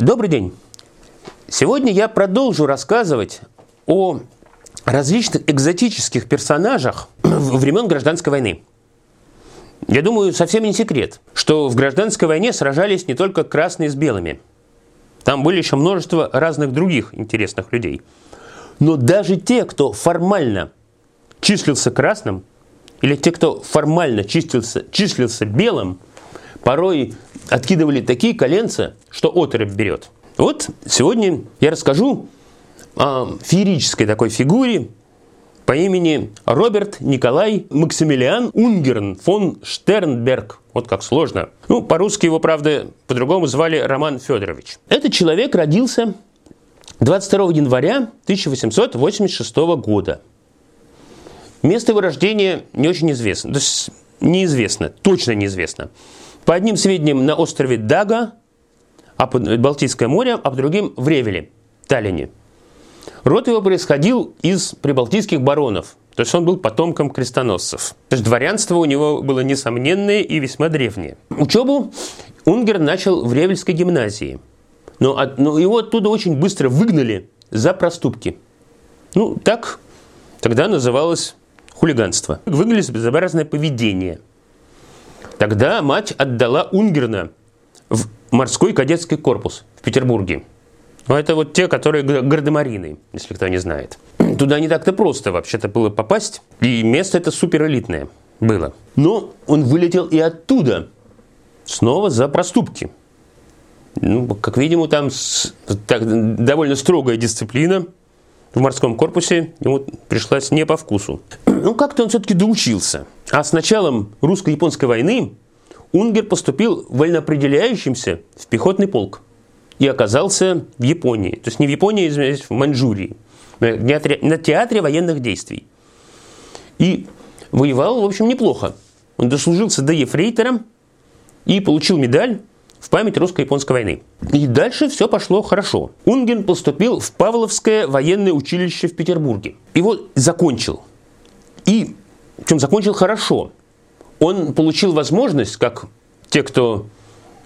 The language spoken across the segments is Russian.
Добрый день. Сегодня я продолжу рассказывать о различных экзотических персонажах времен гражданской войны. Я думаю, совсем не секрет, что в гражданской войне сражались не только красные с белыми. Там были еще множество разных других интересных людей. Но даже те, кто формально числился красным, или те, кто формально числился, числился белым, порой откидывали такие коленца, что отрыв берет. Вот сегодня я расскажу о феерической такой фигуре по имени Роберт Николай Максимилиан Унгерн фон Штернберг. Вот как сложно. Ну, по-русски его, правда, по-другому звали Роман Федорович. Этот человек родился 22 января 1886 года. Место его рождения не очень известно. То есть неизвестно, точно неизвестно. По одним сведениям на острове Дага, а под Балтийское море, а по другим в Ревеле, Таллине. Род его происходил из прибалтийских баронов, то есть он был потомком крестоносцев. То есть дворянство у него было несомненное и весьма древнее. Учебу Унгер начал в Ревельской гимназии, но, от, но его оттуда очень быстро выгнали за проступки. Ну, так тогда называлось хулиганство. Выгнали за безобразное поведение. Тогда мать отдала Унгерна в морской кадетский корпус в Петербурге. Но ну, это вот те, которые гардемарины, если кто не знает. Туда не так-то просто вообще-то было попасть. И место это суперэлитное было. Но он вылетел и оттуда. Снова за проступки. Ну, как видим, там с, так, довольно строгая дисциплина в морском корпусе ему пришлась не по вкусу. Ну, как-то он все-таки доучился. А с началом русско-японской войны Унгер поступил вольноопределяющимся в пехотный полк и оказался в Японии. То есть не в Японии, извиняюсь, в Маньчжурии. На театре военных действий. И воевал, в общем, неплохо. Он дослужился до ефрейтора и получил медаль в память русско-японской войны. И дальше все пошло хорошо. Унген поступил в Павловское военное училище в Петербурге. Его закончил. И, причем закончил хорошо. Он получил возможность, как те, кто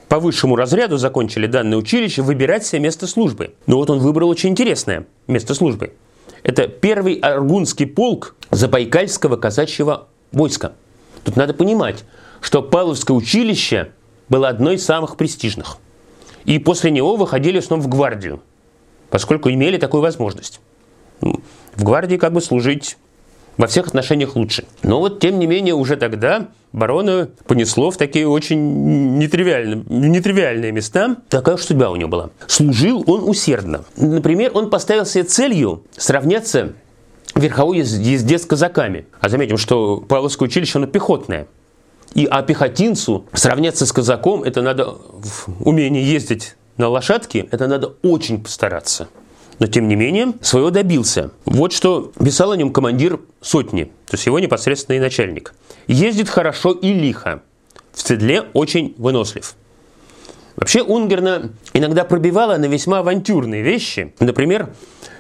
по высшему разряду закончили данное училище, выбирать себе место службы. Но вот он выбрал очень интересное место службы. Это первый Аргунский полк Забайкальского казачьего войска. Тут надо понимать, что Павловское училище было одной из самых престижных. И после него выходили снова в гвардию, поскольку имели такую возможность. Ну, в гвардии как бы служить во всех отношениях лучше. Но вот, тем не менее, уже тогда барона понесло в такие очень нетривиальные, нетривиальные места. Такая уж судьба у него была. Служил он усердно. Например, он поставил себе целью сравняться верховой езде с казаками. А заметим, что Павловское училище, оно пехотное. И а пехотинцу сравняться с казаком, это надо в умении ездить на лошадке, это надо очень постараться но тем не менее своего добился. Вот что писал о нем командир сотни, то есть его непосредственный начальник. Ездит хорошо и лихо, в седле очень вынослив. Вообще Унгерна иногда пробивала на весьма авантюрные вещи. Например,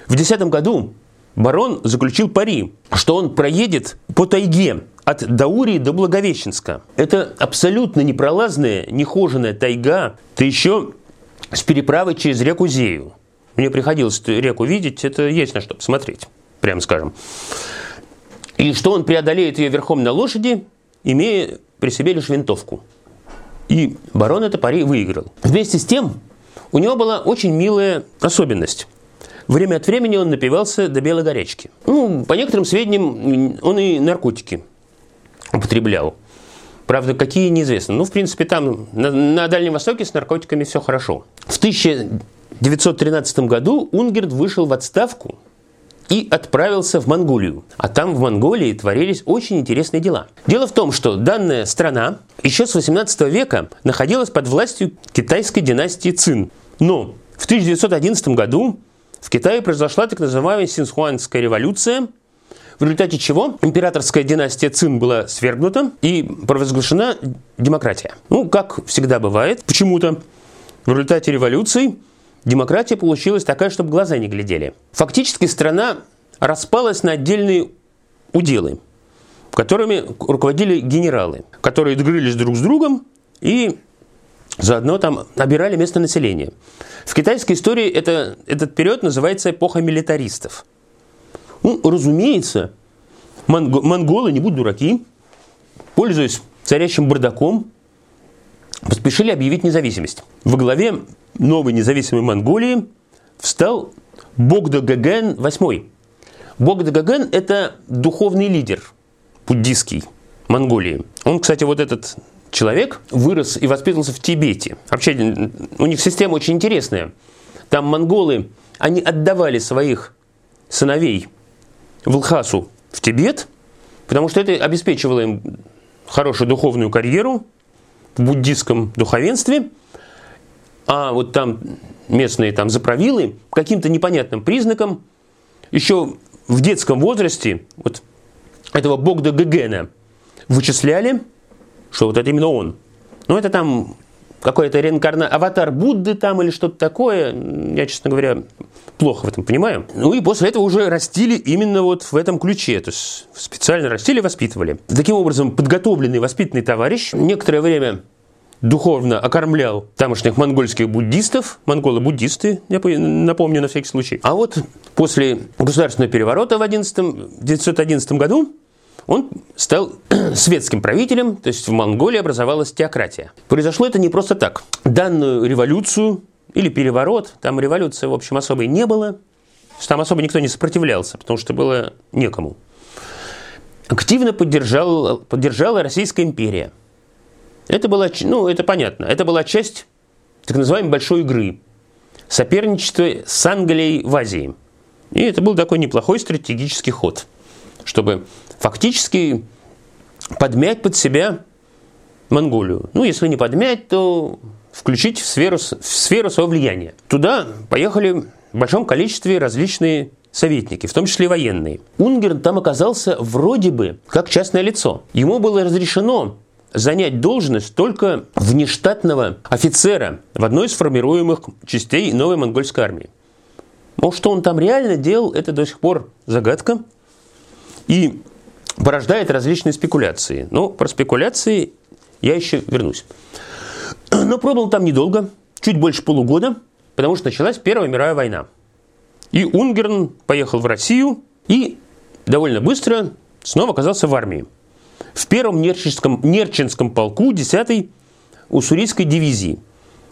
в 2010 году барон заключил пари, что он проедет по тайге от Даурии до Благовещенска. Это абсолютно непролазная, нехоженная тайга, да еще с переправой через реку Зею. Мне приходилось реку видеть, это есть на что посмотреть, прямо скажем. И что он преодолеет ее верхом на лошади, имея при себе лишь винтовку. И барон это пари выиграл. Вместе с тем, у него была очень милая особенность. Время от времени он напивался до белой горячки. Ну, по некоторым сведениям, он и наркотики употреблял. Правда, какие неизвестно. Ну, в принципе, там на, на Дальнем Востоке с наркотиками все хорошо. В 1000 1913 году Унгерт вышел в отставку и отправился в Монголию. А там в Монголии творились очень интересные дела. Дело в том, что данная страна еще с 18 века находилась под властью китайской династии Цин. Но в 1911 году в Китае произошла так называемая Синхуанская революция, в результате чего императорская династия Цин была свергнута и провозглашена демократия. Ну, как всегда бывает, почему-то в результате революции демократия получилась такая, чтобы глаза не глядели. Фактически страна распалась на отдельные уделы, которыми руководили генералы, которые дрылись друг с другом и Заодно там набирали местное население. В китайской истории это, этот период называется эпоха милитаристов. Ну, разумеется, монго, монголы, не будь дураки, пользуясь царящим бардаком, поспешили объявить независимость. Во главе новой независимой Монголии встал Богда Гаген VIII. Богда Гаген – это духовный лидер буддийский Монголии. Он, кстати, вот этот человек вырос и воспитывался в Тибете. Вообще, у них система очень интересная. Там монголы, они отдавали своих сыновей в Лхасу в Тибет, потому что это обеспечивало им хорошую духовную карьеру буддийском духовенстве, а вот там местные там заправилы каким-то непонятным признакам еще в детском возрасте вот этого Богда Гегена вычисляли, что вот это именно он. Но это там какой-то реинкарна... аватар Будды там или что-то такое. Я, честно говоря, плохо в этом понимаю. Ну и после этого уже растили именно вот в этом ключе. То есть специально растили, воспитывали. Таким образом, подготовленный, воспитанный товарищ некоторое время духовно окормлял тамошних монгольских буддистов, монголы-буддисты, я напомню на всякий случай. А вот после государственного переворота в 11, 1911 году он стал светским правителем, то есть в Монголии образовалась теократия. Произошло это не просто так. Данную революцию или переворот, там революции, в общем, особой не было, там особо никто не сопротивлялся, потому что было некому. Активно поддержал, поддержала Российская империя. Это была, ну, это понятно, это была часть так называемой большой игры. Соперничество с Англией в Азии. И это был такой неплохой стратегический ход, чтобы фактически подмять под себя Монголию. Ну, если не подмять, то включить в сферу, в сферу своего влияния. Туда поехали в большом количестве различные советники, в том числе и военные. Унгерн там оказался вроде бы как частное лицо. Ему было разрешено занять должность только внештатного офицера в одной из формируемых частей новой монгольской армии. Но что он там реально делал, это до сих пор загадка. И порождает различные спекуляции. Но про спекуляции я еще вернусь. Но пробовал там недолго, чуть больше полугода, потому что началась Первая мировая война. И Унгерн поехал в Россию и довольно быстро снова оказался в армии. В первом Нерчинском, Нерчинском полку 10-й Уссурийской дивизии.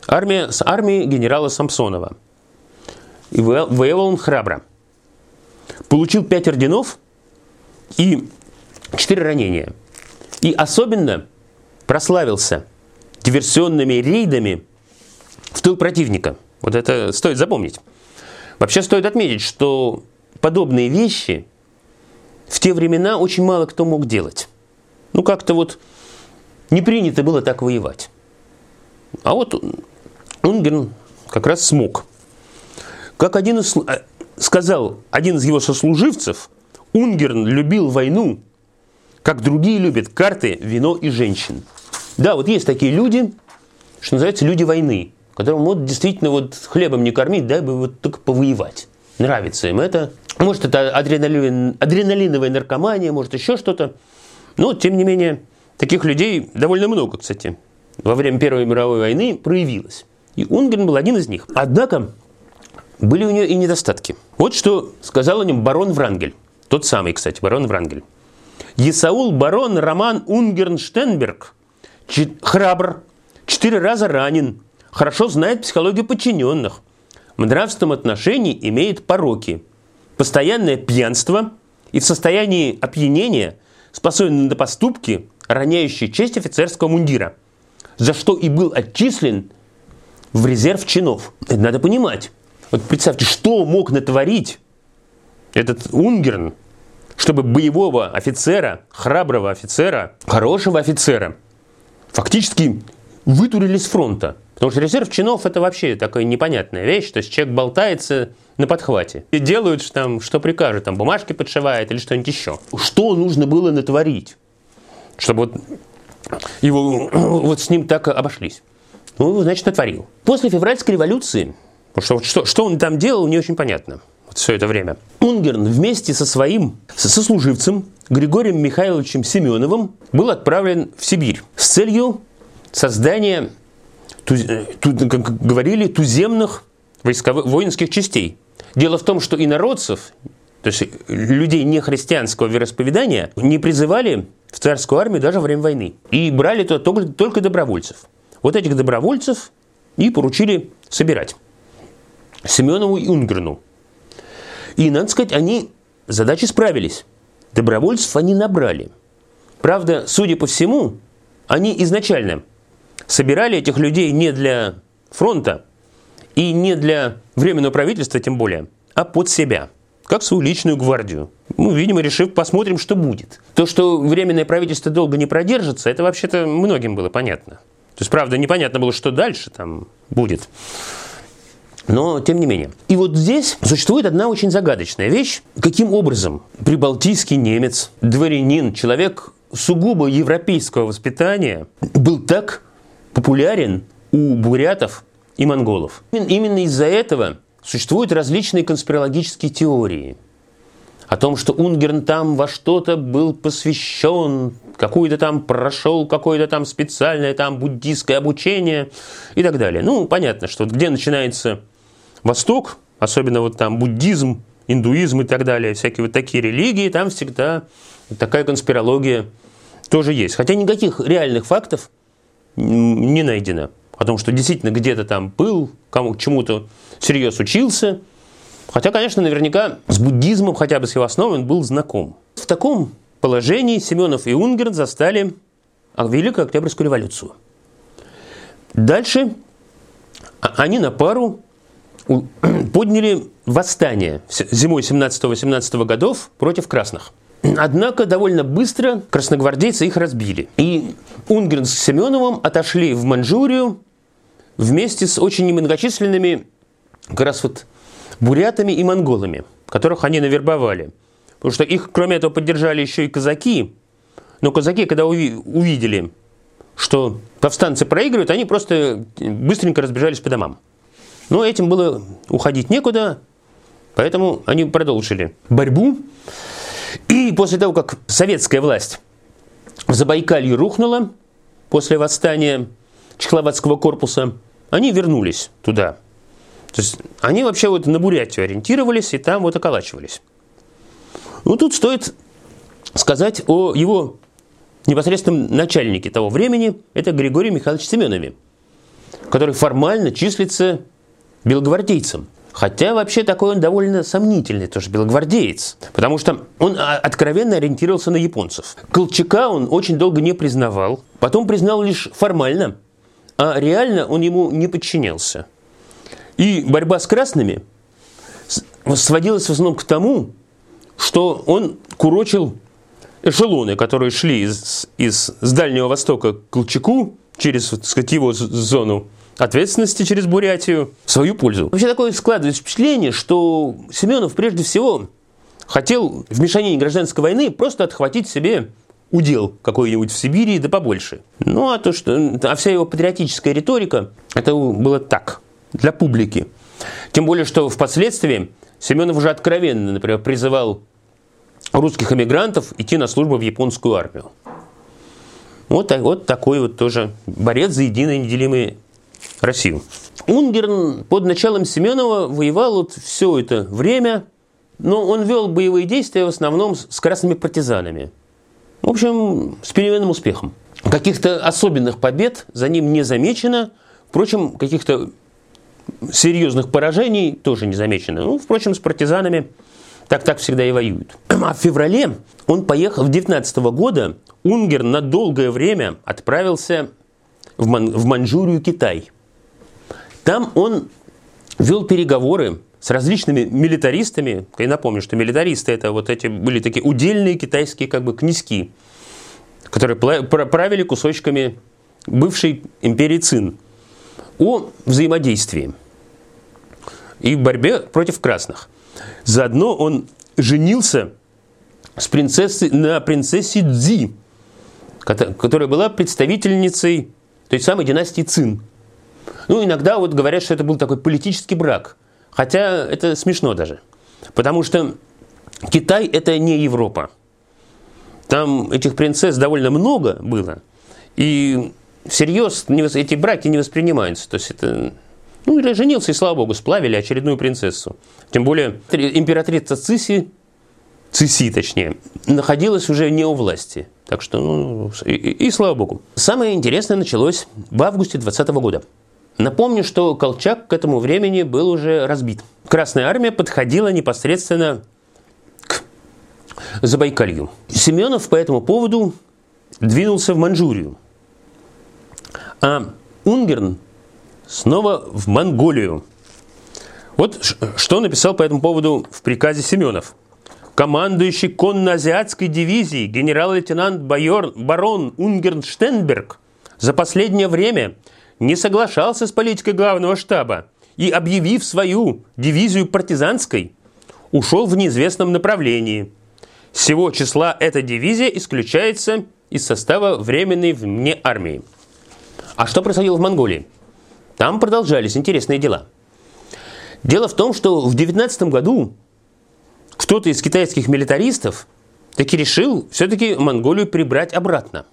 Армия, с армией генерала Самсонова. И воевал он храбро. Получил пять орденов и четыре ранения. И особенно прославился диверсионными рейдами в тыл противника. Вот это стоит запомнить. Вообще стоит отметить, что подобные вещи в те времена очень мало кто мог делать. Ну, как-то вот не принято было так воевать. А вот Унгерн как раз смог. Как один из, э, сказал один из его сослуживцев, Унгерн любил войну как другие любят карты, вино и женщин. Да, вот есть такие люди, что называется люди войны, которым вот действительно вот хлебом не кормить, дай бы вот только повоевать. Нравится им это. Может, это адреналин, адреналиновая наркомания, может, еще что-то. Но, тем не менее, таких людей довольно много, кстати, во время Первой мировой войны проявилось. И Унгрен был один из них. Однако, были у нее и недостатки. Вот что сказал о нем барон Врангель. Тот самый, кстати, барон Врангель. Исаул барон Роман Унгернштенберг храбр, четыре раза ранен, хорошо знает психологию подчиненных, в нравственном отношении имеет пороки, постоянное пьянство и в состоянии опьянения способен на поступки, роняющие честь офицерского мундира, за что и был отчислен в резерв чинов. Это надо понимать. Вот представьте, что мог натворить этот Унгерн, чтобы боевого офицера, храброго офицера, хорошего офицера фактически вытурили с фронта. Потому что резерв чинов это вообще такая непонятная вещь. То есть человек болтается на подхвате. И делают там, что прикажут, там бумажки подшивает или что-нибудь еще. Что нужно было натворить, чтобы вот его вот с ним так обошлись? Ну, значит, натворил. После февральской революции, что, что, что он там делал, не очень понятно все это время. Унгерн вместе со своим сослуживцем Григорием Михайловичем Семеновым был отправлен в Сибирь с целью создания э, ту, как говорили, туземных войсковых, воинских частей. Дело в том, что инородцев, то есть людей нехристианского вероисповедания, не призывали в царскую армию даже во время войны. И брали туда только, только добровольцев. Вот этих добровольцев и поручили собирать. Семенову и Унгерну. И, надо сказать, они задачи справились. Добровольцев они набрали. Правда, судя по всему, они изначально собирали этих людей не для фронта и не для временного правительства тем более, а под себя, как свою личную гвардию. Ну, видимо, решив, посмотрим, что будет. То, что временное правительство долго не продержится, это вообще-то многим было понятно. То есть, правда, непонятно было, что дальше там будет. Но, тем не менее. И вот здесь существует одна очень загадочная вещь. Каким образом прибалтийский немец, дворянин, человек сугубо европейского воспитания был так популярен у бурятов и монголов. Именно из-за этого существуют различные конспирологические теории о том, что Унгерн там во что-то был посвящен, какую-то там прошел какое-то там специальное там буддийское обучение и так далее. Ну, понятно, что где начинается Восток, особенно вот там буддизм, индуизм и так далее, всякие вот такие религии, там всегда такая конспирология тоже есть. Хотя никаких реальных фактов не найдено о том, что действительно где-то там был, кому чему-то всерьез учился. Хотя, конечно, наверняка с буддизмом, хотя бы с его основой, он был знаком. В таком положении Семенов и Унгерн застали Великую Октябрьскую революцию. Дальше а, они на пару подняли восстание зимой 17-18 годов против красных. Однако довольно быстро красногвардейцы их разбили. И Унгрен с Семеновым отошли в Манчжурию вместе с очень немногочисленными как раз вот бурятами и монголами, которых они навербовали. Потому что их, кроме этого, поддержали еще и казаки. Но казаки, когда увидели, что повстанцы проигрывают, они просто быстренько разбежались по домам. Но этим было уходить некуда, поэтому они продолжили борьбу. И после того, как советская власть в Забайкалье рухнула после восстания Чехословацкого корпуса, они вернулись туда. То есть они вообще вот на Бурятию ориентировались и там вот околачивались. Ну, тут стоит сказать о его непосредственном начальнике того времени, это Григорий Михайлович Семенове, который формально числится белогвардейцем. Хотя вообще такой он довольно сомнительный тоже белогвардеец, потому что он а, откровенно ориентировался на японцев. Колчака он очень долго не признавал, потом признал лишь формально, а реально он ему не подчинялся. И борьба с красными сводилась в основном к тому, что он курочил эшелоны, которые шли из, из, с Дальнего Востока к Колчаку через так сказать, его зону ответственности через Бурятию в свою пользу. Вообще такое складывается впечатление, что Семенов прежде всего хотел в мешанине гражданской войны просто отхватить себе удел какой-нибудь в Сибири, да побольше. Ну, а то, что... А вся его патриотическая риторика, это было так, для публики. Тем более, что впоследствии Семенов уже откровенно, например, призывал русских эмигрантов идти на службу в японскую армию. Вот, вот такой вот тоже борец за единое неделимое Россию. Унгерн под началом Семенова воевал вот все это время, но он вел боевые действия в основном с красными партизанами. В общем, с переменным успехом. Каких-то особенных побед за ним не замечено. Впрочем, каких-то серьезных поражений тоже не замечено. Ну, впрочем, с партизанами так-так всегда и воюют. А в феврале он поехал, в 19 года, Унгер на долгое время отправился в, Ман, в Манчжурию, Китай. Там он вел переговоры с различными милитаристами. Я напомню, что милитаристы это вот эти были такие удельные китайские как бы князьки, которые правили кусочками бывшей империи Цин о взаимодействии и борьбе против красных. Заодно он женился с принцессой, на принцессе Цзи, которая была представительницей той самой династии Цин. Ну, иногда вот говорят, что это был такой политический брак. Хотя это смешно даже. Потому что Китай – это не Европа. Там этих принцесс довольно много было. И всерьез эти браки не воспринимаются. То есть это ну, или женился, и слава богу, сплавили очередную принцессу. Тем более императрица Циси, Циси точнее, находилась уже не у власти. Так что, ну, и, и, и слава богу. Самое интересное началось в августе 2020 года. Напомню, что Колчак к этому времени был уже разбит. Красная армия подходила непосредственно к Забайкалью. Семенов по этому поводу двинулся в Манчжурию. А Унгерн снова в Монголию. Вот что написал по этому поводу в приказе Семенов. Командующий конно-азиатской дивизией генерал-лейтенант барон Унгерн Штенберг за последнее время не соглашался с политикой главного штаба и, объявив свою дивизию партизанской, ушел в неизвестном направлении. Всего числа эта дивизия исключается из состава временной вне армии. А что происходило в Монголии? Там продолжались интересные дела. Дело в том, что в 19 году кто-то из китайских милитаристов таки решил все-таки Монголию прибрать обратно.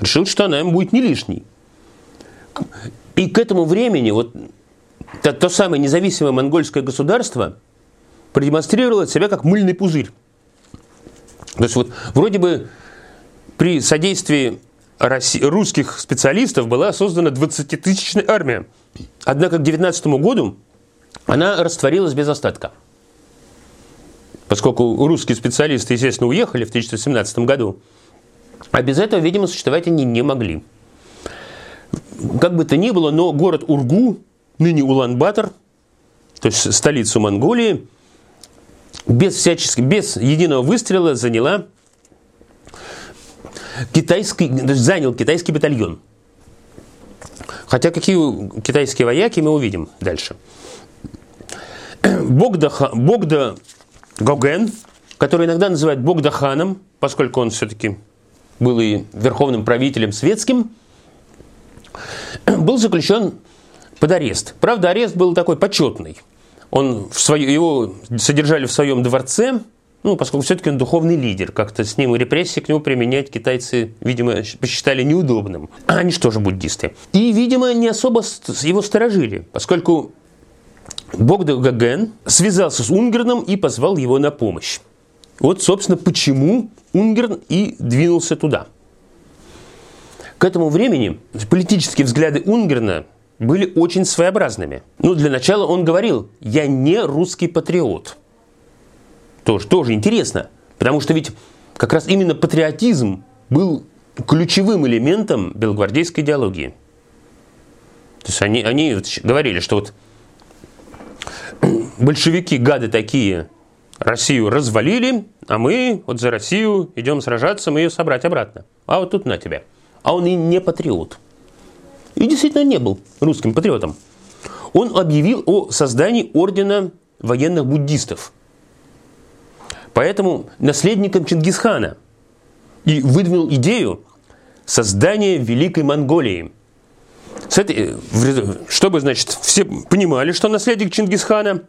Решил, что она им будет не лишней. И к этому времени вот то, то самое независимое монгольское государство продемонстрировало себя как мыльный пузырь. То есть вот вроде бы при содействии русских специалистов была создана 20-тысячная армия. Однако к 19 году она растворилась без остатка. Поскольку русские специалисты, естественно, уехали в 1917 году, а без этого, видимо, существовать они не могли. Как бы то ни было, но город Ургу, ныне Улан-Батор, то есть столицу Монголии, без, всяческих, без единого выстрела заняла китайский, занял китайский батальон. Хотя какие китайские вояки мы увидим дальше. Богда, Богда Гоген, который иногда называют Богда ханом, поскольку он все-таки был и верховным правителем светским, был заключен под арест. Правда, арест был такой почетный. Он в свое, его содержали в своем дворце, ну, поскольку все-таки он духовный лидер, как-то с ним репрессии к нему применять китайцы, видимо, посчитали неудобным. А они что же буддисты? И, видимо, не особо его сторожили, поскольку Богда Гаген связался с Унгерном и позвал его на помощь. Вот, собственно, почему Унгерн и двинулся туда. К этому времени политические взгляды Унгерна были очень своеобразными. Ну, для начала он говорил, я не русский патриот – тоже, тоже интересно, потому что ведь как раз именно патриотизм был ключевым элементом белогвардейской идеологии. То есть они, они говорили, что вот большевики, гады такие, Россию развалили, а мы вот за Россию идем сражаться, мы ее собрать обратно. А вот тут на тебя. А он и не патриот. И действительно не был русским патриотом. Он объявил о создании ордена военных буддистов – Поэтому наследником Чингисхана и выдвинул идею создания Великой Монголии. С этой, чтобы, значит, все понимали, что наследник Чингисхана,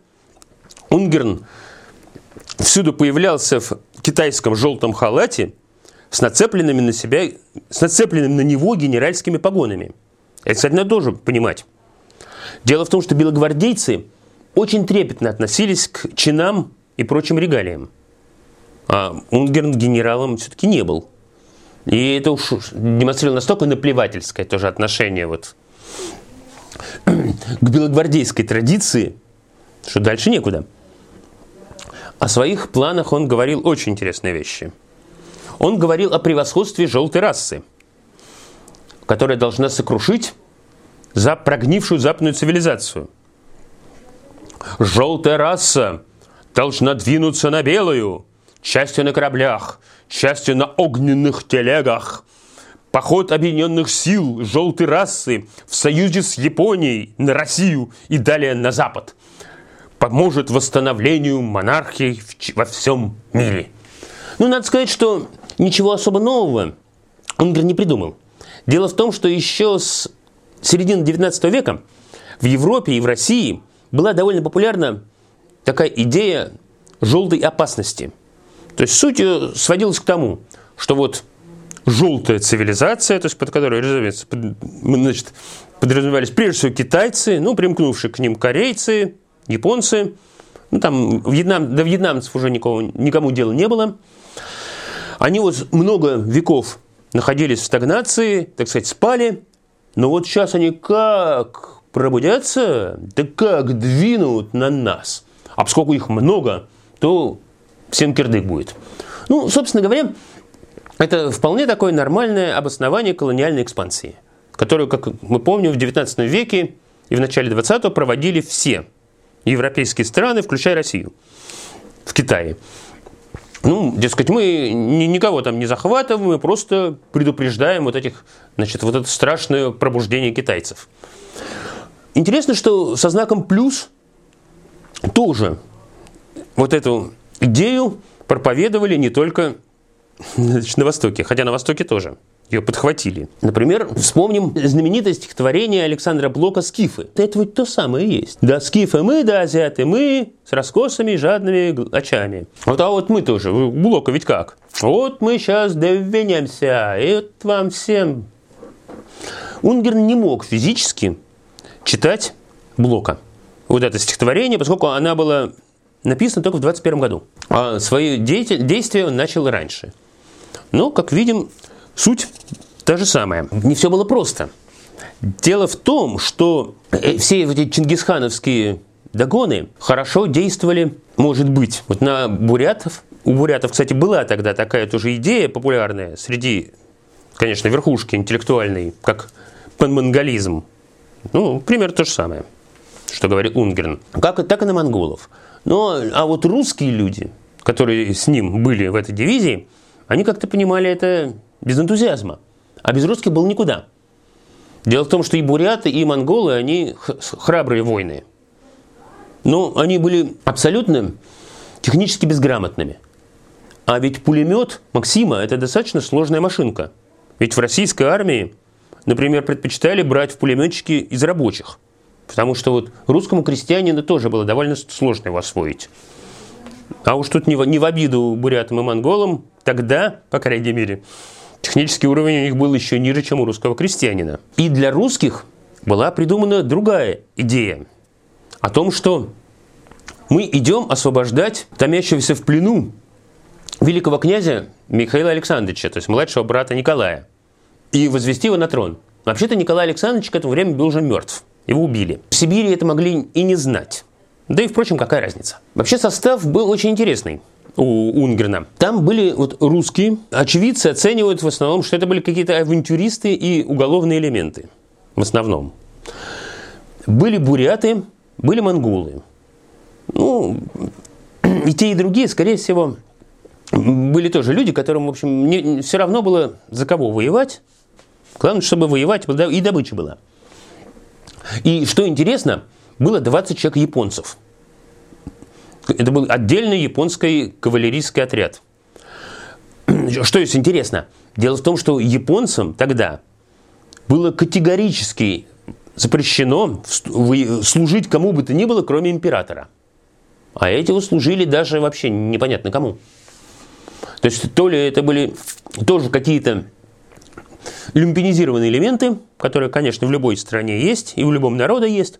Унгерн, всюду появлялся в китайском желтом халате с нацепленными на себя, с нацепленными на него генеральскими погонами. Это, кстати, надо тоже понимать. Дело в том, что белогвардейцы очень трепетно относились к чинам и прочим регалиям. А Унгерн генералом все-таки не был. И это уж демонстрировало настолько наплевательское тоже отношение вот к белогвардейской традиции, что дальше некуда. О своих планах он говорил очень интересные вещи. Он говорил о превосходстве желтой расы, которая должна сокрушить за прогнившую западную цивилизацию. Желтая раса должна двинуться на белую, частью на кораблях, частью на огненных телегах. Поход объединенных сил желтой расы в союзе с Японией на Россию и далее на Запад поможет восстановлению монархии во всем мире. Ну, надо сказать, что ничего особо нового Унгер не придумал. Дело в том, что еще с середины 19 века в Европе и в России была довольно популярна такая идея желтой опасности – то есть суть сводилась к тому, что вот желтая цивилизация, то есть под которой, разумеется, значит, подразумевались прежде всего китайцы, ну, примкнувшие к ним корейцы, японцы. Ну, там Вьетнам, до вьетнамцев уже никого, никому дела не было. Они вот много веков находились в стагнации, так сказать, спали. Но вот сейчас они как пробудятся, да как двинут на нас. А поскольку их много, то всем кирдык будет. Ну, собственно говоря, это вполне такое нормальное обоснование колониальной экспансии, которую, как мы помним, в XIX веке и в начале 20-го проводили все европейские страны, включая Россию, в Китае. Ну, дескать, мы никого там не захватываем, мы просто предупреждаем вот этих, значит, вот это страшное пробуждение китайцев. Интересно, что со знаком плюс тоже вот эту идею проповедовали не только значит, на Востоке, хотя на Востоке тоже ее подхватили. Например, вспомним знаменитое стихотворение Александра Блока «Скифы». Это ведь то самое и есть. Да скифы мы, да азиаты мы, с раскосами и жадными очами. Вот, а вот мы тоже, Блока ведь как? Вот мы сейчас довенемся, и вот вам всем. Унгерн не мог физически читать Блока. Вот это стихотворение, поскольку она была написана только в 21 году. А свои действия он начал раньше. Но, как видим, Суть та же самая. Не все было просто. Дело в том, что э, все эти чингисхановские догоны хорошо действовали, может быть, вот на бурятов. У бурятов, кстати, была тогда такая тоже идея популярная среди, конечно, верхушки интеллектуальной, как панмонголизм. Ну, пример то же самое, что говорит Унгерн. Как, так и на монголов. Но, а вот русские люди, которые с ним были в этой дивизии, они как-то понимали это без энтузиазма. А без русских был никуда. Дело в том, что и буряты, и монголы, они храбрые воины. Но они были абсолютно технически безграмотными. А ведь пулемет Максима – это достаточно сложная машинка. Ведь в российской армии, например, предпочитали брать в пулеметчики из рабочих. Потому что вот русскому крестьянину тоже было довольно сложно его освоить. А уж тут не в, не в обиду бурятам и монголам, тогда, по крайней мере, Технический уровень у них был еще ниже, чем у русского крестьянина. И для русских была придумана другая идея о том, что мы идем освобождать томящегося в плену великого князя Михаила Александровича, то есть младшего брата Николая, и возвести его на трон. Вообще-то Николай Александрович к этому времени был уже мертв. Его убили. В Сибири это могли и не знать. Да и, впрочем, какая разница? Вообще состав был очень интересный у Унгрена. Там были вот русские. Очевидцы оценивают в основном, что это были какие-то авантюристы и уголовные элементы. В основном. Были буряты, были монголы. Ну, и те, и другие, скорее всего, были тоже люди, которым, в общем, не, все равно было за кого воевать. Главное, чтобы воевать, и добыча была. И что интересно, было 20 человек японцев – это был отдельный японский кавалерийский отряд. Что есть интересно? Дело в том, что японцам тогда было категорически запрещено служить кому бы то ни было, кроме императора. А эти служили даже вообще непонятно кому. То есть то ли это были тоже какие-то люмпинизированные элементы, которые, конечно, в любой стране есть и у любого народа есть,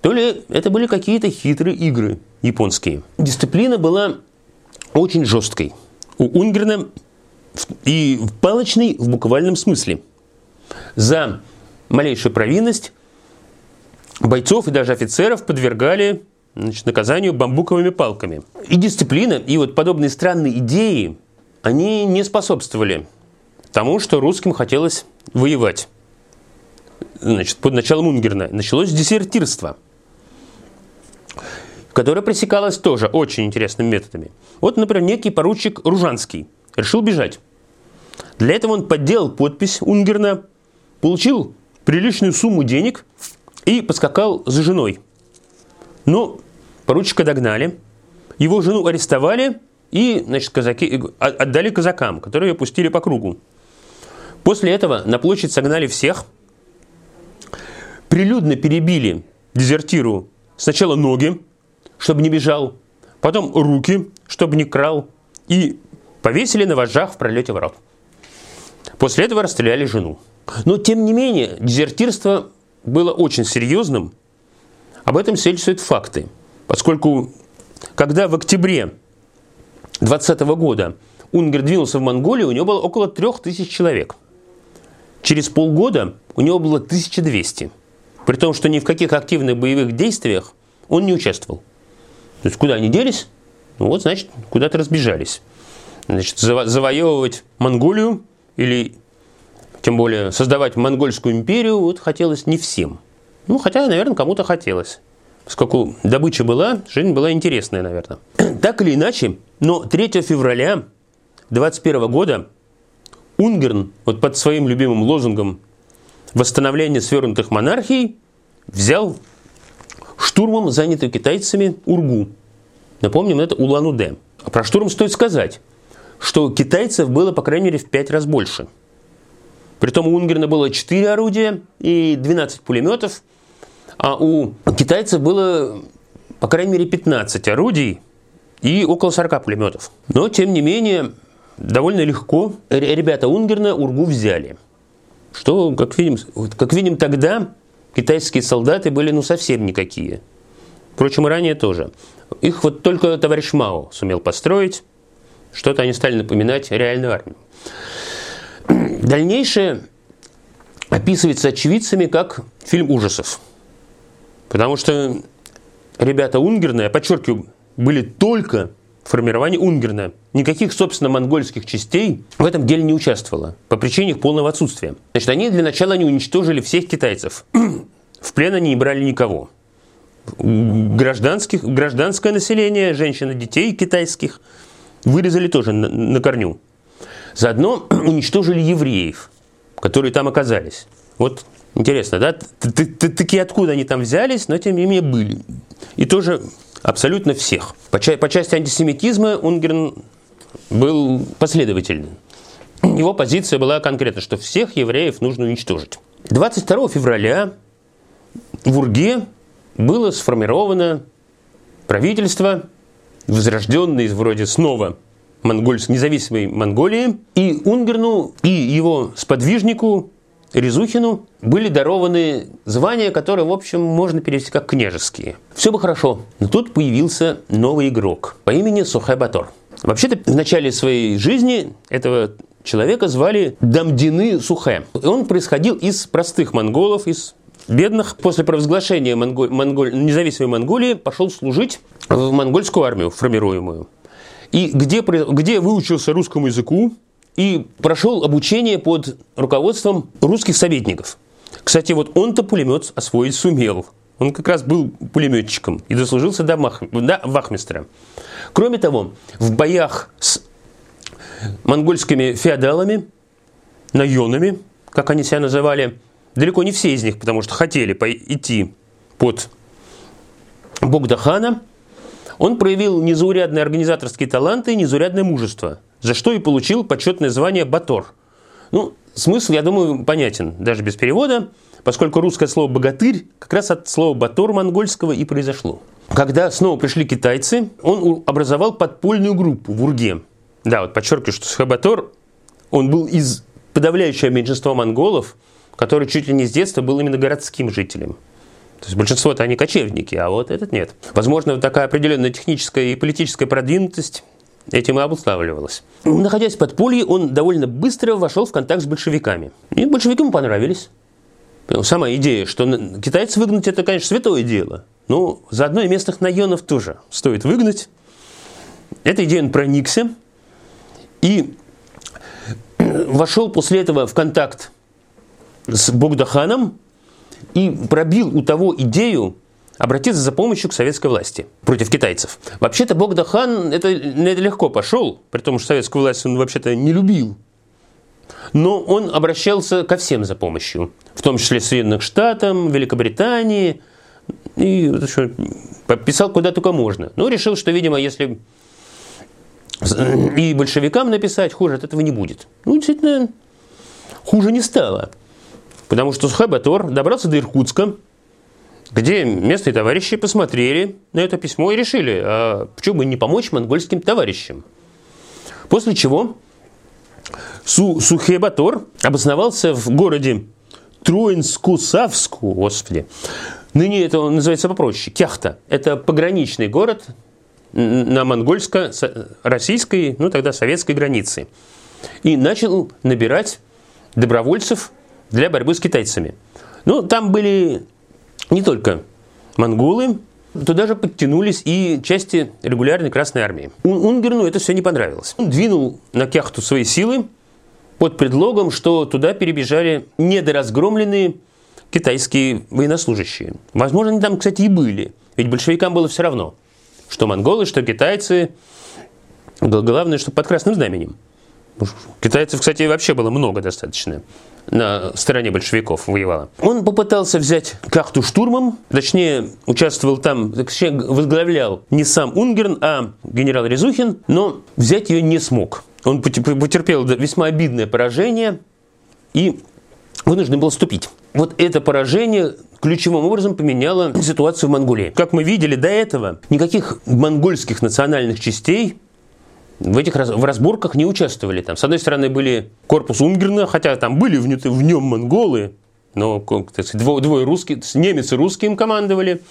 то ли это были какие-то хитрые игры японские. Дисциплина была очень жесткой. У Унгерна и в палочной в буквальном смысле. За малейшую провинность бойцов и даже офицеров подвергали значит, наказанию бамбуковыми палками. И дисциплина, и вот подобные странные идеи, они не способствовали тому, что русским хотелось воевать. Значит, под началом Унгерна началось дезертирство – которая пресекалась тоже очень интересными методами. Вот, например, некий поручик Ружанский решил бежать. Для этого он подделал подпись Унгерна, получил приличную сумму денег и поскакал за женой. Но поручика догнали, его жену арестовали и, значит, казаки отдали казакам, которые ее пустили по кругу. После этого на площадь согнали всех, прилюдно перебили дезертиру сначала ноги, чтобы не бежал, потом руки, чтобы не крал, и повесили на вожжах в пролете ворот. После этого расстреляли жену. Но, тем не менее, дезертирство было очень серьезным. Об этом свидетельствуют факты. Поскольку, когда в октябре 2020 года Унгер двинулся в Монголию, у него было около 3000 человек. Через полгода у него было 1200. При том, что ни в каких активных боевых действиях он не участвовал. То есть куда они делись? Ну вот, значит, куда-то разбежались. Значит, заво- завоевывать Монголию или тем более создавать монгольскую империю вот хотелось не всем. Ну, хотя, наверное, кому-то хотелось. Поскольку добыча была, жизнь была интересная, наверное. Так или иначе, но 3 февраля 21 года Унгерн вот под своим любимым лозунгом восстановления свернутых монархий взял штурмом занятую китайцами Ургу. Напомним, это Улан-Удэ. А про штурм стоит сказать, что китайцев было, по крайней мере, в 5 раз больше. Притом у Унгерна было 4 орудия и 12 пулеметов, а у китайцев было, по крайней мере, 15 орудий и около 40 пулеметов. Но, тем не менее, довольно легко ребята Унгерна Ургу взяли. Что, как видим, как видим тогда китайские солдаты были ну совсем никакие. Впрочем, и ранее тоже. Их вот только товарищ Мао сумел построить. Что-то они стали напоминать реальную армию. Дальнейшее описывается очевидцами как фильм ужасов. Потому что ребята Унгерна, я подчеркиваю, были только в формировании Унгерна. Никаких, собственно, монгольских частей в этом деле не участвовало, по причине их полного отсутствия. Значит, они для начала не уничтожили всех китайцев. В плен они не брали никого. Гражданских, гражданское население, женщин и детей китайских вырезали тоже на, на корню. Заодно уничтожили евреев, которые там оказались. Вот интересно, да? Такие откуда они там взялись, но тем не менее были. И тоже абсолютно всех. По, по части антисемитизма Унгерн был последовательным. Его позиция была конкретна, что всех евреев нужно уничтожить. 22 февраля в Урге было сформировано правительство, возрожденное вроде снова монгольской, независимой Монголии, и Унгерну, и его сподвижнику Резухину были дарованы звания, которые, в общем, можно перевести как княжеские. Все бы хорошо, но тут появился новый игрок по имени Сухай Батор. Вообще-то в начале своей жизни этого человека звали Дамдины Сухэ. Он происходил из простых монголов, из бедных. После провозглашения Монголь, Монголь, независимой Монголии пошел служить в монгольскую армию формируемую. И где, где выучился русскому языку и прошел обучение под руководством русских советников. Кстати, вот он-то пулемет освоить сумел. Он как раз был пулеметчиком и дослужился до, мах, до вахмистра. Кроме того, в боях с монгольскими феодалами, наенами, как они себя называли, далеко не все из них, потому что хотели идти под Богдахана, он проявил незаурядные организаторские таланты и незаурядное мужество, за что и получил почетное звание Батор. Ну, смысл, я думаю, понятен, даже без перевода, поскольку русское слово «богатырь» как раз от слова «батор» монгольского и произошло. Когда снова пришли китайцы, он образовал подпольную группу в Урге. Да, вот подчеркиваю, что Схабатор, он был из подавляющего меньшинства монголов, который чуть ли не с детства был именно городским жителем. То есть большинство-то они кочевники, а вот этот нет. Возможно, такая определенная техническая и политическая продвинутость этим и обуславливалась. Находясь в подполье, он довольно быстро вошел в контакт с большевиками. И большевикам понравились. Сама идея, что китайцев выгнать, это, конечно, святое дело. Но заодно и местных наенов тоже стоит выгнать. Эта идея он проникся и вошел после этого в контакт с Богдаханом, и пробил у того идею обратиться за помощью к советской власти против китайцев. Вообще-то Богдахан это, это легко пошел, при том, что советскую власть он вообще-то не любил. Но он обращался ко всем за помощью, в том числе Соединенных Штатах, Великобритании, и писал куда только можно. Но решил, что, видимо, если и большевикам написать, хуже от этого не будет. Ну, действительно, хуже не стало. Потому что Сухай-Батор добрался до Иркутска, где местные товарищи посмотрели на это письмо и решили, а почему бы не помочь монгольским товарищам. После чего Су Сухебатор обосновался в городе Троинску-Савску, господи. Ныне это называется попроще. Кяхта. Это пограничный город на монгольско-российской, ну тогда советской границе. И начал набирать добровольцев для борьбы с китайцами. Ну, там были не только монголы, туда же подтянулись и части регулярной Красной Армии. Унгерну это все не понравилось. Он двинул на Кяхту свои силы под предлогом, что туда перебежали недоразгромленные китайские военнослужащие. Возможно, они там, кстати, и были. Ведь большевикам было все равно, что монголы, что китайцы. Главное, что под красным знаменем. Китайцев, кстати, вообще было много достаточно на стороне большевиков воевала. Он попытался взять Кахту штурмом, точнее, участвовал там, точнее, возглавлял не сам Унгерн, а генерал Резухин, но взять ее не смог. Он потерпел весьма обидное поражение и вынужден был ступить. Вот это поражение ключевым образом поменяло ситуацию в Монголии. Как мы видели до этого, никаких монгольских национальных частей в этих в разборках не участвовали. Там, с одной стороны, были корпус Унгерна, хотя там были в, в нем монголы, но сказать, двое русских, немец и русские им командовали.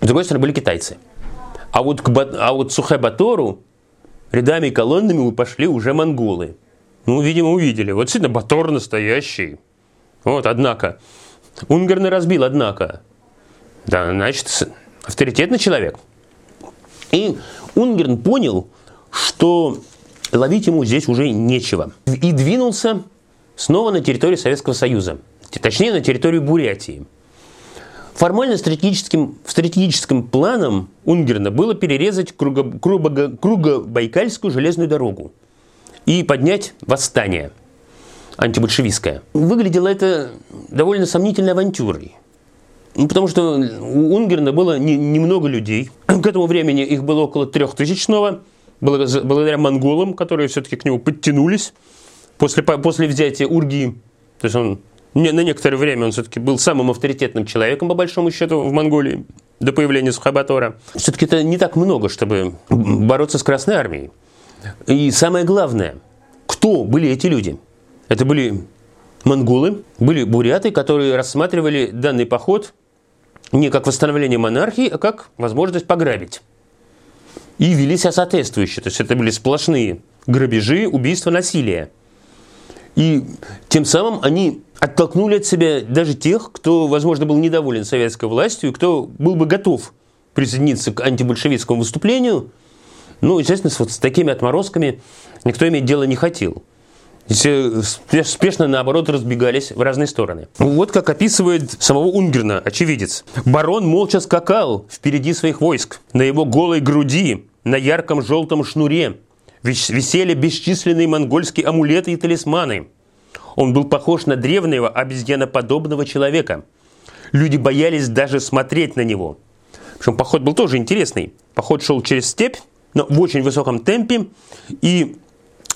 С другой стороны, были китайцы. А вот, к, а вот Сухэ-Батору рядами и колоннами пошли уже монголы. Ну, видимо, увидели. Вот действительно, Батор настоящий. Вот, однако. Унгерна разбил, однако. Да, значит, авторитетный человек. И Унгерн понял, что ловить ему здесь уже нечего. И двинулся снова на территорию Советского Союза, точнее на территорию Бурятии. Формально стратегическим, стратегическим планом Унгерна было перерезать круго, круго, кругобайкальскую железную дорогу и поднять восстание антибольшевистское. Выглядело это довольно сомнительной авантюрой. Ну, потому что у Унгерна было немного не людей. К этому времени их было около трех тысяч снова благодаря монголам, которые все-таки к нему подтянулись после, после взятия Урги. То есть он на некоторое время он все-таки был самым авторитетным человеком, по большому счету, в Монголии до появления Сухабатора. Все-таки это не так много, чтобы бороться с Красной Армией. И самое главное, кто были эти люди? Это были монголы, были буряты, которые рассматривали данный поход не как восстановление монархии, а как возможность пограбить и вели себя соответствующе. То есть это были сплошные грабежи, убийства, насилие. И тем самым они оттолкнули от себя даже тех, кто, возможно, был недоволен советской властью, кто был бы готов присоединиться к антибольшевистскому выступлению. Ну, естественно, вот с такими отморозками никто иметь дело не хотел. Все спешно, наоборот, разбегались в разные стороны. Вот как описывает самого Унгерна очевидец. Барон молча скакал впереди своих войск. На его голой груди на ярком желтом шнуре висели бесчисленные монгольские амулеты и талисманы. Он был похож на древнего обезьяноподобного человека. Люди боялись даже смотреть на него. Причем поход был тоже интересный. Поход шел через степь, но в очень высоком темпе, и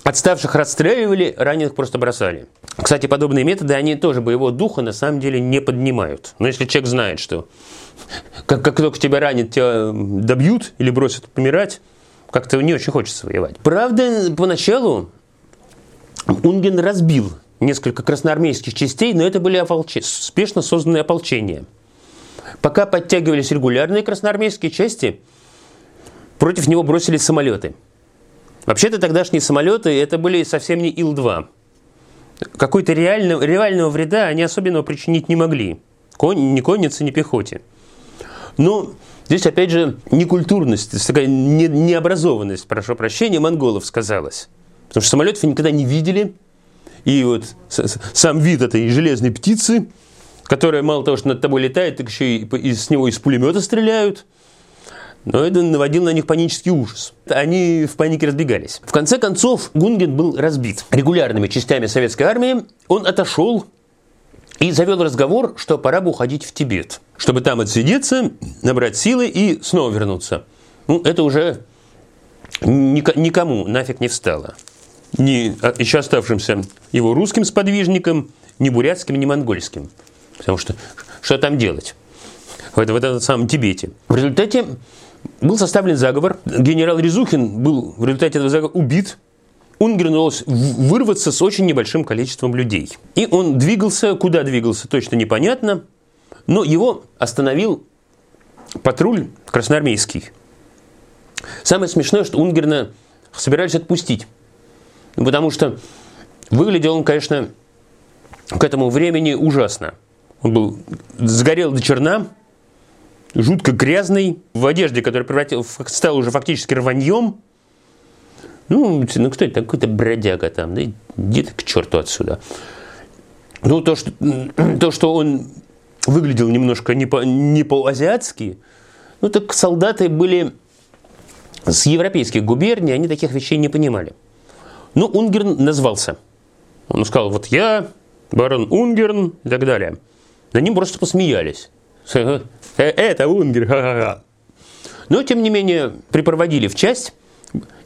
отставших расстреливали, раненых просто бросали. Кстати, подобные методы, они тоже боевого духа на самом деле не поднимают. Но если человек знает, что как, как только тебя ранит, тебя добьют или бросят помирать, как-то не очень хочется воевать. Правда, поначалу Унген разбил несколько красноармейских частей, но это были ополч... спешно созданные ополчения. Пока подтягивались регулярные красноармейские части, против него бросились самолеты. Вообще-то тогдашние самолеты это были совсем не Ил-2. Какой-то реального, реального вреда они особенного причинить не могли. Конь, ни коннице, ни пехоте. Но здесь, опять же, некультурность, такая не, необразованность, прошу прощения, монголов сказалась. Потому что самолетов никогда не видели. И вот сам вид этой железной птицы, которая мало того, что над тобой летает, так еще и из него из пулемета стреляют. Но это наводило на них панический ужас. Они в панике разбегались. В конце концов, Гунген был разбит регулярными частями советской армии. Он отошел и завел разговор, что пора бы уходить в Тибет, чтобы там отсидеться, набрать силы и снова вернуться. Ну, это уже никому нафиг не встало. Ни еще оставшимся его русским сподвижникам, ни бурятским, ни монгольским. Потому что что там делать в, в этом самом Тибете? В результате был составлен заговор. Генерал Резухин был в результате этого заговора убит. Унгерну удалось вырваться с очень небольшим количеством людей. И он двигался, куда двигался, точно непонятно, но его остановил патруль красноармейский. Самое смешное, что Унгерна собирались отпустить. Потому что выглядел он, конечно, к этому времени ужасно. Он был сгорел до черна, жутко грязный, в одежде, которая превратил, стала уже фактически рваньем. Ну, ну кто это? Какой-то бродяга там. Да иди к черту отсюда. Ну, то, что, то, что он выглядел немножко не, по, не по-азиатски, ну, так солдаты были с европейских губерний, они таких вещей не понимали. Но ну, Унгерн назвался. Он сказал, вот я, барон Унгерн и так далее. На ним просто посмеялись. «Э, это Унгер, ха-ха-ха. Но, тем не менее, припроводили в часть,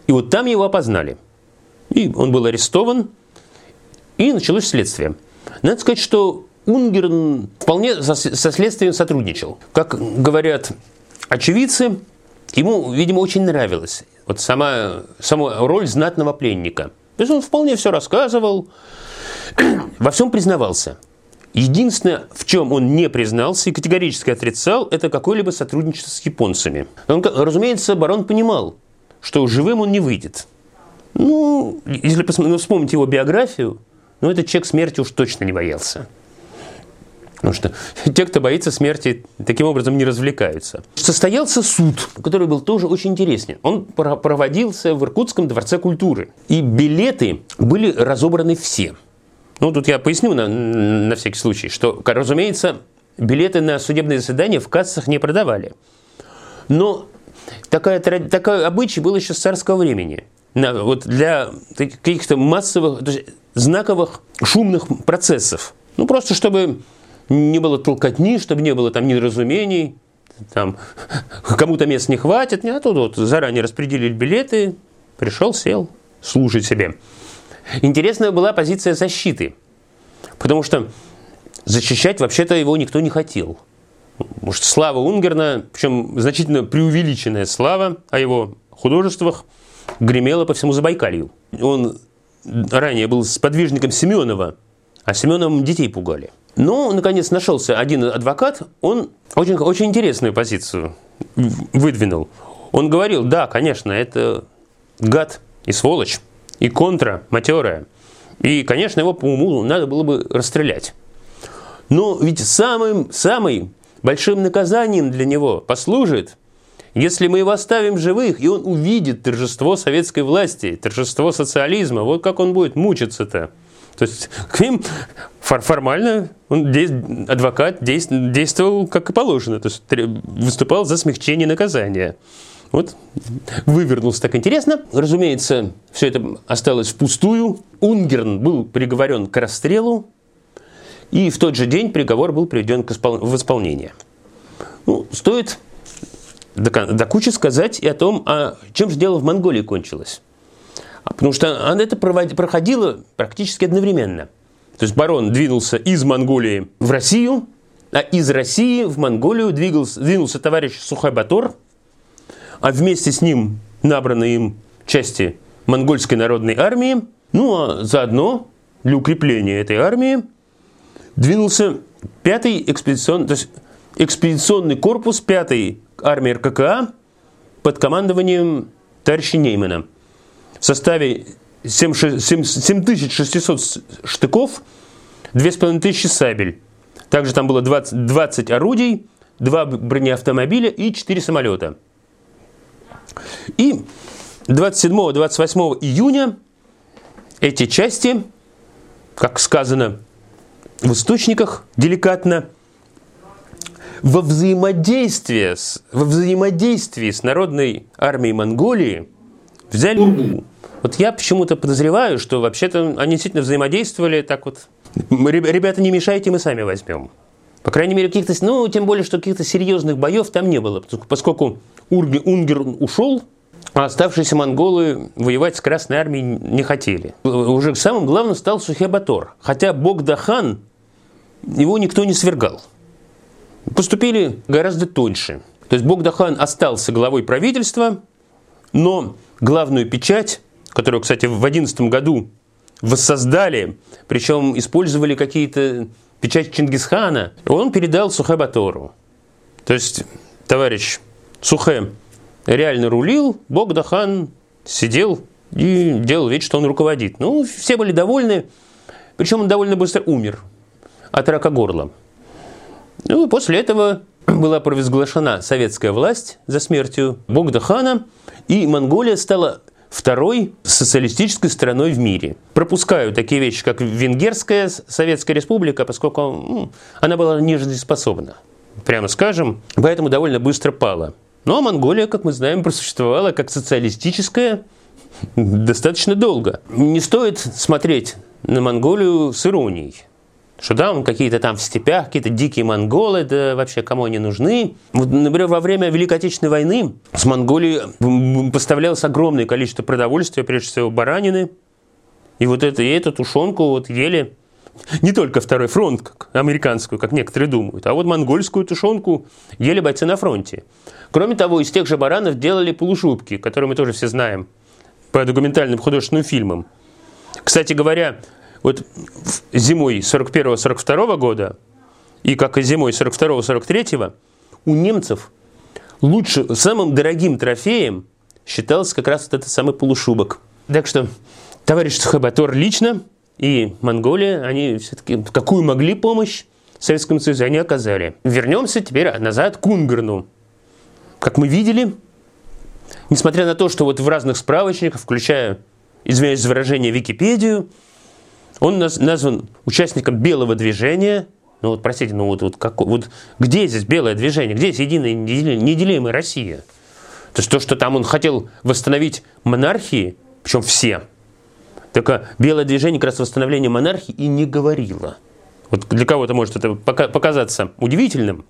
и вот там его опознали. И он был арестован, и началось следствие. Надо сказать, что Унгерн вполне со, следствием сотрудничал. Как говорят очевидцы, ему, видимо, очень нравилась вот сама, сама роль знатного пленника. То есть он вполне все рассказывал, во всем признавался. Единственное, в чем он не признался и категорически отрицал, это какое-либо сотрудничество с японцами. Он, разумеется, барон понимал, что живым он не выйдет. Ну, если ну, вспомнить его биографию, ну, этот человек смерти уж точно не боялся. Потому что те, кто боится смерти, таким образом не развлекаются. Состоялся суд, который был тоже очень интересен. Он проводился в Иркутском дворце культуры. И билеты были разобраны все. Ну, тут я поясню на, на всякий случай, что, разумеется, билеты на судебные заседания в кассах не продавали. Но такая, такой обычай был еще с царского времени. На, вот для каких-то массовых, знаковых шумных процессов. Ну, просто чтобы не было толкотни, чтобы не было там недоразумений, там кому-то мест не хватит, а тут вот заранее распределили билеты, пришел, сел, слушать себе. Интересная была позиция защиты, потому что защищать вообще-то его никто не хотел. Может, слава Унгерна, причем значительно преувеличенная слава о его художествах, гремела по всему Забайкалью. Он ранее был сподвижником Семенова, а Семеновым детей пугали. Но, наконец, нашелся один адвокат, он очень, очень интересную позицию выдвинул. Он говорил, да, конечно, это гад и сволочь, и контра матерая. И, конечно, его по уму надо было бы расстрелять. Но ведь самым, самым большим наказанием для него послужит, если мы его оставим живых, и он увидит торжество советской власти, торжество социализма, вот как он будет мучиться-то. То есть к ним формально он адвокат действовал как и положено, то есть выступал за смягчение наказания. Вот вывернулся так интересно. Разумеется, все это осталось впустую. Унгерн был приговорен к расстрелу, и в тот же день приговор был приведен в исполнение. Ну, стоит до, до кучи сказать и о том, а чем же дело в Монголии кончилось. Потому что это проходило практически одновременно. То есть барон двинулся из Монголии в Россию, а из России в Монголию двигался, двинулся товарищ Сухой Батор, а вместе с ним набранные им части монгольской народной армии, ну а заодно для укрепления этой армии двинулся пятый экспедиционный, то есть экспедиционный корпус пятой армии РККА под командованием товарища Неймана – в составе 7600 штыков, 2500 сабель. Также там было 20, 20 орудий, 2 бронеавтомобиля и 4 самолета. И 27-28 июня эти части, как сказано в источниках деликатно, во взаимодействии во взаимодействии с Народной армией Монголии взяли вот я почему-то подозреваю, что вообще-то они действительно взаимодействовали так вот. Ребята, не мешайте, мы сами возьмем. По крайней мере, каких-то, ну, тем более, что каких-то серьезных боев там не было, поскольку Урги, Унгер ушел, а оставшиеся монголы воевать с Красной Армией не хотели. Уже самым главным стал Сухебатор. Хотя Богдахан, его никто не свергал. Поступили гораздо тоньше. То есть Богдахан остался главой правительства, но главную печать которую, кстати, в 2011 году воссоздали, причем использовали какие-то печати Чингисхана, он передал Сухэ Батору. То есть товарищ Сухэ реально рулил, Богдахан сидел и делал вид, что он руководит. Ну, все были довольны, причем он довольно быстро умер от рака горла. Ну, после этого была провозглашена советская власть за смертью Богдахана, и Монголия стала второй социалистической страной в мире. Пропускаю такие вещи, как Венгерская Советская Республика, поскольку ну, она была нежизнеспособна, прямо скажем, поэтому довольно быстро пала. Но Монголия, как мы знаем, просуществовала как социалистическая достаточно долго. Не стоит смотреть на Монголию с иронией. Что да, он какие-то там в степях, какие-то дикие монголы, да вообще кому они нужны. Вот, например, во время Великой Отечественной войны с Монголии поставлялось огромное количество продовольствия, прежде всего баранины. И вот это, и эту тушенку вот ели не только второй фронт, как американскую, как некоторые думают, а вот монгольскую тушенку ели бойцы на фронте. Кроме того, из тех же баранов делали полушубки, которые мы тоже все знаем по документальным художественным фильмам. Кстати говоря, вот зимой 41-42 года и как и зимой 42-43 у немцев лучше, самым дорогим трофеем считался как раз вот этот самый полушубок. Так что товарищ Сухабатор лично и Монголия, они все-таки какую могли помощь Советскому Союзу, они оказали. Вернемся теперь назад к Унгарну. Как мы видели, несмотря на то, что вот в разных справочниках, включая, извиняюсь за выражение, Википедию, он назван участником белого движения. Ну вот, простите, ну вот, вот, как, вот где здесь белое движение? Где здесь единая неделимая Россия? То есть то, что там он хотел восстановить монархии, причем все, только белое движение как раз восстановление монархии и не говорило. Вот для кого-то может это показаться удивительным,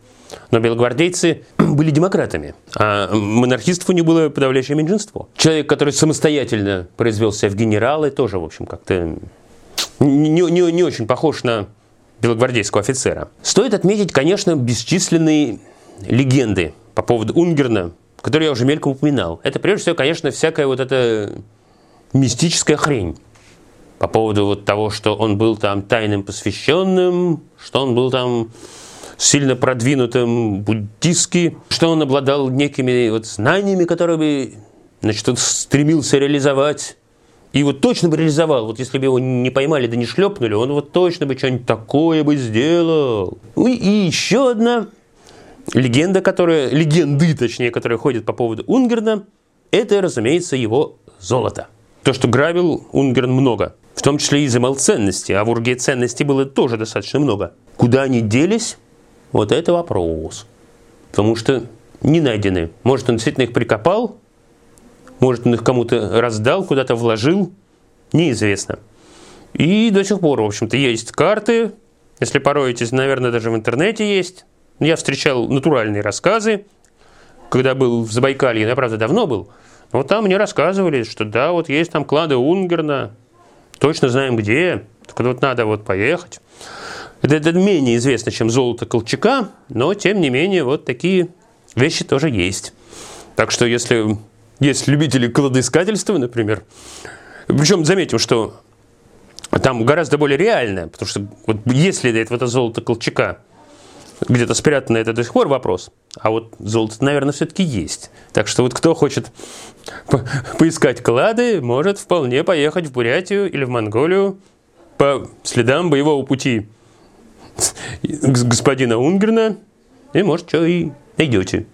но белогвардейцы были демократами, а монархистов у них было подавляющее меньшинство. Человек, который самостоятельно произвел себя в генералы, тоже, в общем, как-то не, не, не очень похож на белогвардейского офицера. Стоит отметить, конечно, бесчисленные легенды по поводу Унгерна, которые я уже мельком упоминал. Это, прежде всего, конечно, всякая вот эта мистическая хрень по поводу вот того, что он был там тайным посвященным, что он был там сильно продвинутым буддистски, что он обладал некими вот знаниями, которые бы значит, он стремился реализовать. И вот точно бы реализовал, вот если бы его не поймали да не шлепнули, он вот точно бы что-нибудь такое бы сделал. Ну и еще одна легенда, которая, легенды, точнее, которые ходят по поводу Унгерна, это, разумеется, его золото. То, что грабил Унгерн много, в том числе и изымал ценности, а в Урге ценностей было тоже достаточно много. Куда они делись, вот это вопрос. Потому что не найдены. Может, он действительно их прикопал, может, он их кому-то раздал, куда-то вложил, неизвестно. И до сих пор, в общем-то, есть карты. Если пороетесь, наверное, даже в интернете есть. Я встречал натуральные рассказы, когда был в Забайкалье, я, правда, давно был. Но там мне рассказывали, что да, вот есть там клады Унгерна, точно знаем где, так вот надо вот поехать. Это, это менее известно, чем золото Колчака, но тем не менее вот такие вещи тоже есть. Так что если есть любители кладоискательства, например. Причем заметим, что там гораздо более реально, потому что вот если это, это золото Колчака где-то спрятано, это до сих пор вопрос. А вот золото, наверное, все-таки есть. Так что вот кто хочет по поискать клады, может вполне поехать в Бурятию или в Монголию по следам боевого пути господина Унгерна, и может что и найдете.